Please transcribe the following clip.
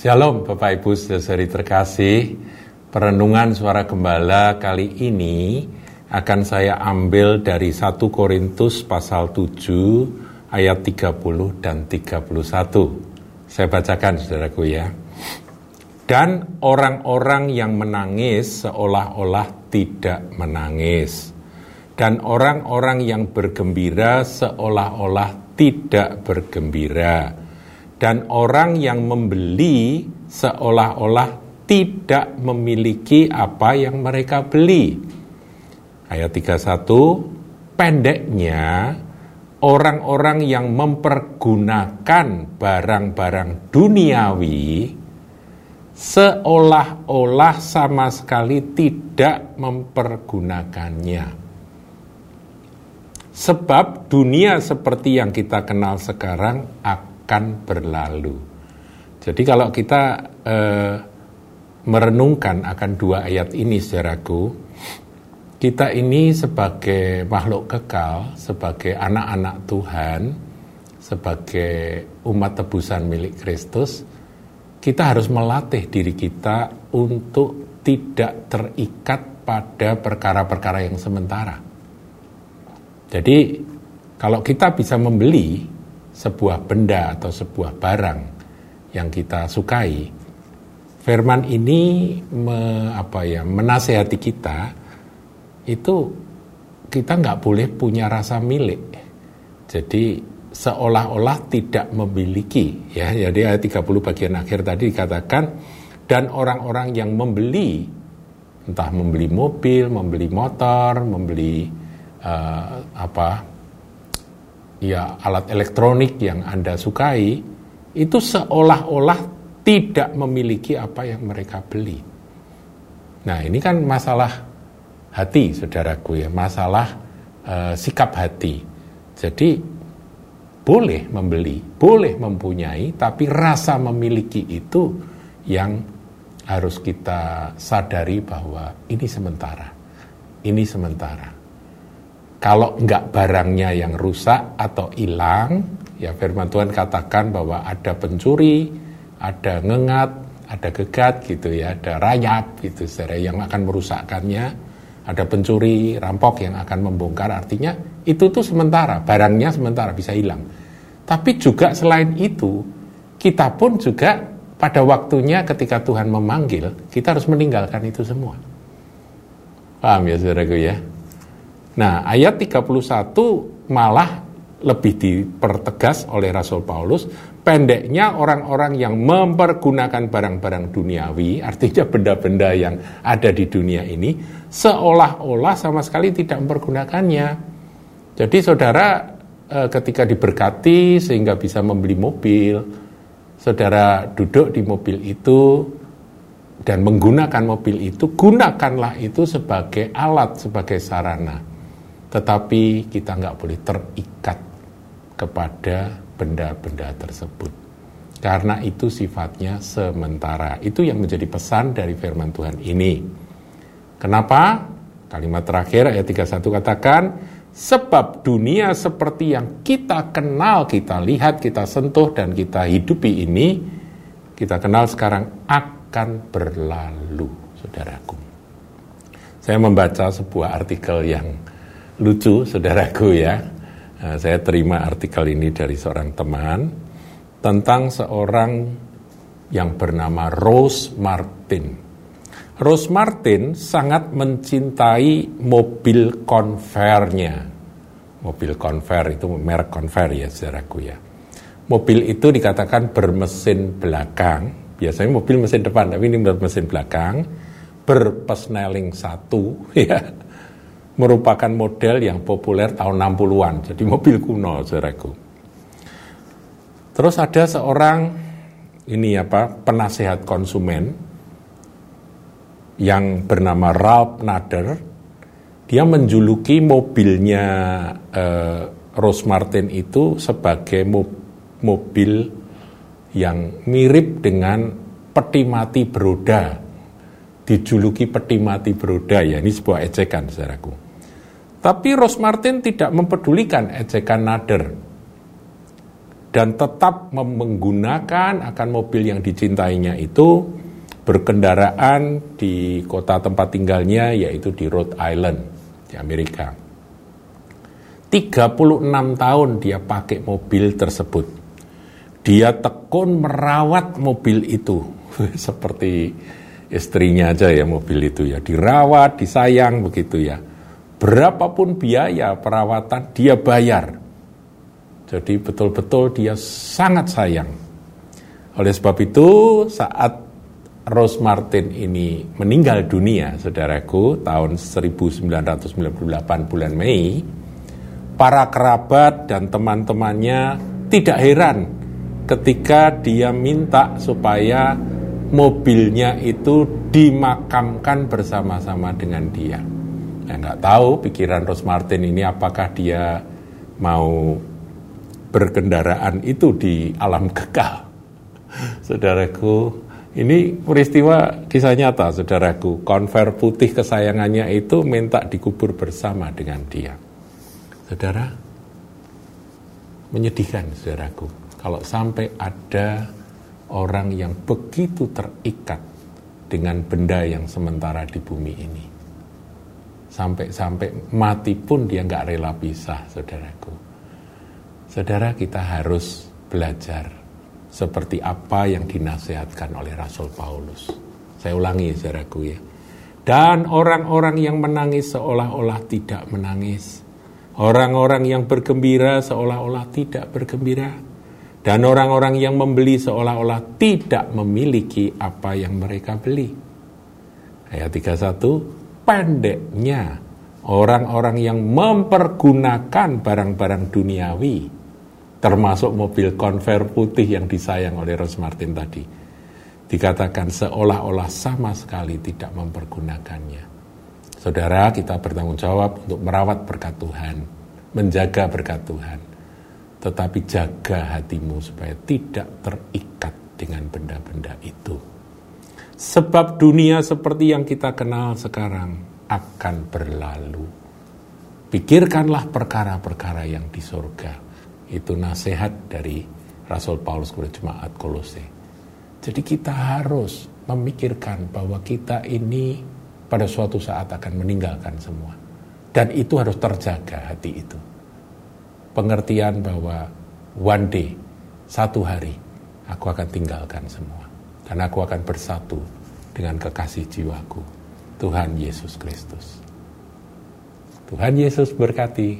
Shalom Bapak Ibu saudari terkasih. Perenungan suara gembala kali ini akan saya ambil dari 1 Korintus pasal 7 ayat 30 dan 31 Saya bacakan saudaraku ya. Dan orang-orang yang menangis seolah-olah tidak menangis. Dan orang-orang yang bergembira seolah-olah tidak bergembira dan orang yang membeli seolah-olah tidak memiliki apa yang mereka beli. Ayat 31, pendeknya orang-orang yang mempergunakan barang-barang duniawi seolah-olah sama sekali tidak mempergunakannya. Sebab dunia seperti yang kita kenal sekarang akan akan berlalu. Jadi kalau kita eh, merenungkan akan dua ayat ini saudaraku, kita ini sebagai makhluk kekal, sebagai anak-anak Tuhan, sebagai umat tebusan milik Kristus, kita harus melatih diri kita untuk tidak terikat pada perkara-perkara yang sementara. Jadi, kalau kita bisa membeli sebuah benda atau sebuah barang yang kita sukai, firman ini me, apa ya, menasehati kita itu kita nggak boleh punya rasa milik. Jadi seolah-olah tidak memiliki ya. Jadi ayat 30 bagian akhir tadi dikatakan dan orang-orang yang membeli entah membeli mobil, membeli motor, membeli uh, apa ya alat elektronik yang Anda sukai itu seolah-olah tidak memiliki apa yang mereka beli. Nah, ini kan masalah hati, saudaraku ya, masalah uh, sikap hati. Jadi boleh membeli, boleh mempunyai, tapi rasa memiliki itu yang harus kita sadari bahwa ini sementara. Ini sementara. Kalau enggak barangnya yang rusak atau hilang, ya firman Tuhan katakan bahwa ada pencuri, ada ngengat, ada gegat gitu ya, ada rayap gitu saudara yang akan merusakkannya, ada pencuri, rampok yang akan membongkar, artinya itu tuh sementara, barangnya sementara bisa hilang. Tapi juga selain itu, kita pun juga pada waktunya ketika Tuhan memanggil, kita harus meninggalkan itu semua. Paham ya saudaraku ya? Nah, ayat 31 malah lebih dipertegas oleh Rasul Paulus, pendeknya orang-orang yang mempergunakan barang-barang duniawi, artinya benda-benda yang ada di dunia ini, seolah-olah sama sekali tidak mempergunakannya. Jadi saudara eh, ketika diberkati sehingga bisa membeli mobil, saudara duduk di mobil itu dan menggunakan mobil itu, gunakanlah itu sebagai alat, sebagai sarana tetapi kita nggak boleh terikat kepada benda-benda tersebut. Karena itu sifatnya sementara. Itu yang menjadi pesan dari firman Tuhan ini. Kenapa? Kalimat terakhir ayat 31 katakan, sebab dunia seperti yang kita kenal, kita lihat, kita sentuh, dan kita hidupi ini, kita kenal sekarang akan berlalu, saudaraku. Saya membaca sebuah artikel yang lucu saudaraku ya. Eh, saya terima artikel ini dari seorang teman tentang seorang yang bernama Rose Martin. Rose Martin sangat mencintai mobil convernya. Mobil conver itu merek conver ya saudaraku ya. Mobil itu dikatakan bermesin belakang. Biasanya mobil mesin depan, tapi ini bermesin belakang. Berpesneling satu ya merupakan model yang populer tahun 60-an. Jadi mobil kuno, saudaraku. Terus ada seorang ini apa penasehat konsumen yang bernama Ralph Nader. Dia menjuluki mobilnya eh, Rose Martin itu sebagai mo mobil yang mirip dengan peti mati beroda dijuluki peti mati beroda ya ini sebuah ejekan saudaraku tapi Rose Martin tidak mempedulikan ejekan Nader. dan tetap menggunakan akan mobil yang dicintainya itu berkendaraan di kota tempat tinggalnya yaitu di Rhode Island di Amerika. 36 tahun dia pakai mobil tersebut. Dia tekun merawat mobil itu seperti istrinya aja ya mobil itu ya dirawat, disayang begitu ya. Berapapun biaya perawatan dia bayar. Jadi betul-betul dia sangat sayang. Oleh sebab itu saat Rose Martin ini meninggal dunia, saudaraku, tahun 1998 bulan Mei, para kerabat dan teman-temannya tidak heran ketika dia minta supaya mobilnya itu dimakamkan bersama-sama dengan dia. Ya nggak tahu pikiran Rose Martin ini apakah dia mau berkendaraan itu di alam kekal. Saudaraku, ini peristiwa kisah nyata, saudaraku. Konver putih kesayangannya itu minta dikubur bersama dengan dia. Saudara, menyedihkan saudaraku kalau sampai ada orang yang begitu terikat dengan benda yang sementara di bumi ini. Sampai-sampai mati pun dia nggak rela pisah, saudaraku. Saudara kita harus belajar seperti apa yang dinasehatkan oleh Rasul Paulus. Saya ulangi, saudaraku ya. Dan orang-orang yang menangis seolah-olah tidak menangis Orang-orang yang bergembira seolah-olah tidak bergembira. Dan orang-orang yang membeli seolah-olah tidak memiliki apa yang mereka beli. Ayat 31, pendeknya orang-orang yang mempergunakan barang-barang duniawi, termasuk mobil konver putih yang disayang oleh Ros Martin tadi, dikatakan seolah-olah sama sekali tidak mempergunakannya. Saudara, kita bertanggung jawab untuk merawat berkat Tuhan, menjaga berkat Tuhan. Tetapi jaga hatimu supaya tidak terikat dengan benda-benda itu. Sebab dunia seperti yang kita kenal sekarang akan berlalu. Pikirkanlah perkara-perkara yang di surga. Itu nasihat dari Rasul Paulus kepada jemaat Kolose. Jadi kita harus memikirkan bahwa kita ini pada suatu saat akan meninggalkan semua. Dan itu harus terjaga hati itu. Pengertian bahwa one day, satu hari, aku akan tinggalkan semua. Dan aku akan bersatu dengan kekasih jiwaku, Tuhan Yesus Kristus. Tuhan Yesus berkati